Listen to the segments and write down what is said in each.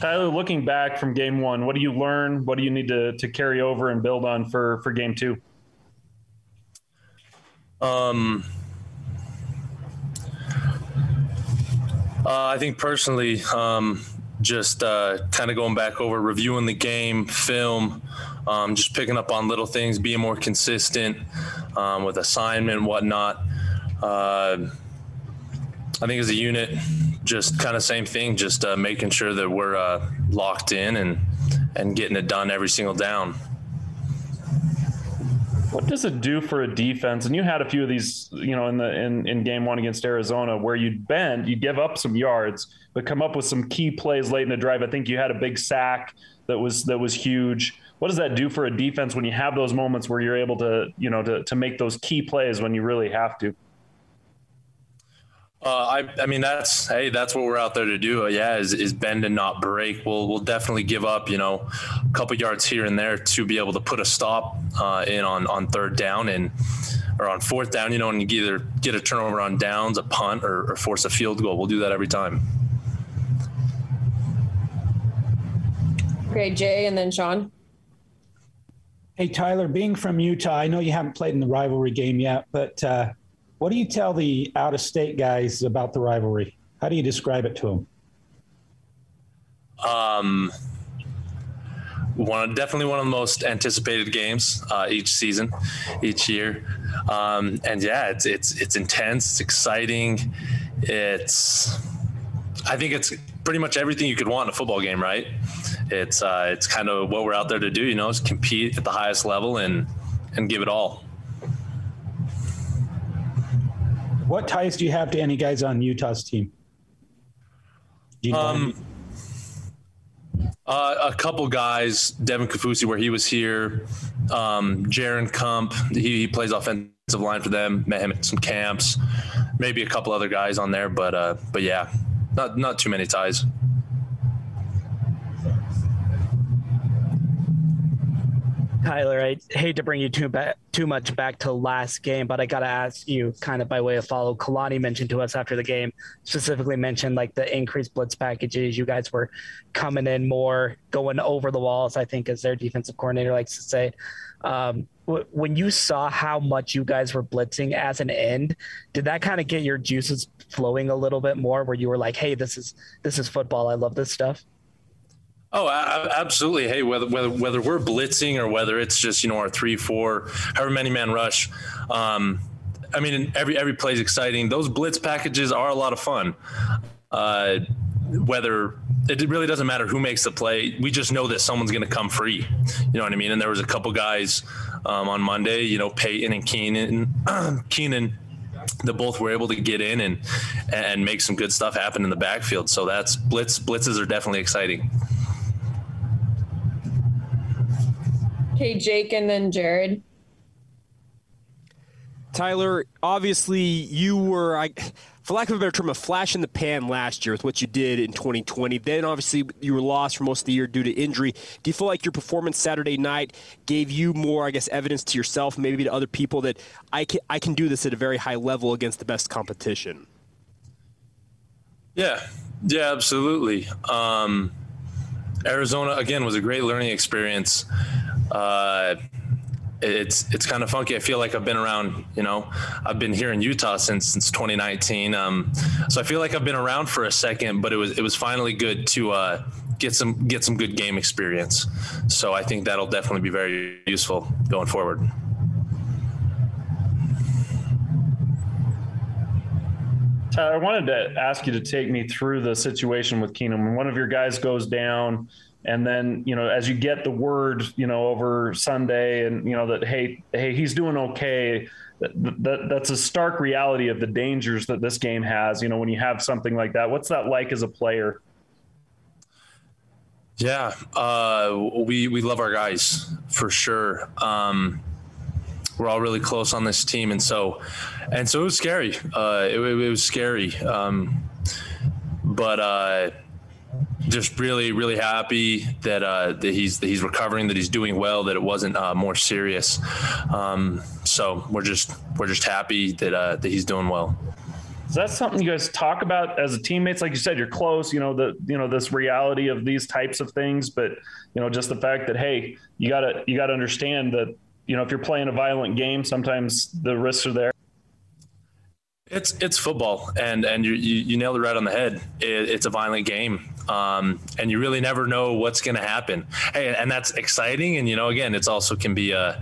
Tyler, looking back from game one, what do you learn? What do you need to, to carry over and build on for, for game two? Um, uh, I think personally, um, just uh, kind of going back over, reviewing the game, film, um, just picking up on little things, being more consistent um, with assignment whatnot. Uh, I think as a unit, just kind of same thing, just uh, making sure that we're uh, locked in and and getting it done every single down. What does it do for a defense? And you had a few of these, you know, in the in, in game one against Arizona, where you'd bend, you give up some yards, but come up with some key plays late in the drive. I think you had a big sack that was that was huge. What does that do for a defense when you have those moments where you're able to, you know, to to make those key plays when you really have to? Uh, I, I mean that's hey that's what we're out there to do. Uh, yeah, is, is bend and not break. We'll we'll definitely give up you know a couple yards here and there to be able to put a stop uh, in on on third down and or on fourth down. You know, and you either get a turnover on downs, a punt, or, or force a field goal. We'll do that every time. Okay, Jay, and then Sean. Hey Tyler, being from Utah, I know you haven't played in the rivalry game yet, but uh, what do you tell the out of state guys about the rivalry? How do you describe it to them? Um, one definitely one of the most anticipated games uh, each season, each year, um, and yeah, it's it's it's intense, it's exciting, it's I think it's pretty much everything you could want in a football game, right? It's uh, it's kind of what we're out there to do, you know, is compete at the highest level and and give it all. What ties do you have to any guys on Utah's team? You know um, uh, a couple guys, Devin Kaufusi, where he was here, um, Jaron Kump, he, he, plays offensive line for them. Met him at some camps. Maybe a couple other guys on there, but uh, but yeah, not not too many ties. Tyler, I hate to bring you too ba- too much back to last game, but I got to ask you, kind of by way of follow. Kalani mentioned to us after the game, specifically mentioned like the increased blitz packages. You guys were coming in more, going over the walls. I think, as their defensive coordinator likes to say. Um, w- when you saw how much you guys were blitzing as an end, did that kind of get your juices flowing a little bit more? Where you were like, "Hey, this is this is football. I love this stuff." Oh, absolutely. Hey, whether whether whether we're blitzing or whether it's just you know our three, four, however many man rush, um, I mean every every play is exciting. Those blitz packages are a lot of fun. Uh, whether it really doesn't matter who makes the play, we just know that someone's going to come free. You know what I mean? And there was a couple guys um, on Monday, you know, Peyton and Keenan, Keenan that both were able to get in and and make some good stuff happen in the backfield. So that's blitz blitzes are definitely exciting. Okay, Jake and then Jared. Tyler, obviously you were, I, for lack of a better term, a flash in the pan last year with what you did in 2020. Then obviously you were lost for most of the year due to injury. Do you feel like your performance Saturday night gave you more, I guess, evidence to yourself, maybe to other people that I can, I can do this at a very high level against the best competition? Yeah, yeah, absolutely. Um, Arizona again was a great learning experience uh, it's it's kind of funky. I feel like I've been around, you know, I've been here in Utah since since 2019. Um, so I feel like I've been around for a second, but it was it was finally good to uh, get some get some good game experience. So I think that'll definitely be very useful going forward. Tyler, I wanted to ask you to take me through the situation with Keenum. When one of your guys goes down, and then you know as you get the word you know over sunday and you know that hey hey he's doing okay that, that that's a stark reality of the dangers that this game has you know when you have something like that. What's that like as a player? Yeah uh, we we love our guys for sure. Um, we're all really close on this team. And so and so it was scary. Uh, it, it, was scary. Um, but uh, just really, really happy that uh, that he's that he's recovering, that he's doing well, that it wasn't uh, more serious. Um, so we're just we're just happy that uh, that he's doing well. Is that something you guys talk about as a teammates? Like you said, you're close. You know the you know this reality of these types of things, but you know just the fact that hey, you gotta you gotta understand that you know if you're playing a violent game, sometimes the risks are there. It's it's football, and and you you, you nailed it right on the head. It, it's a violent game, um, and you really never know what's going to happen. Hey, and that's exciting, and you know, again, it's also can be uh,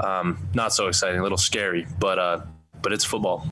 um, not so exciting, a little scary, but uh, but it's football.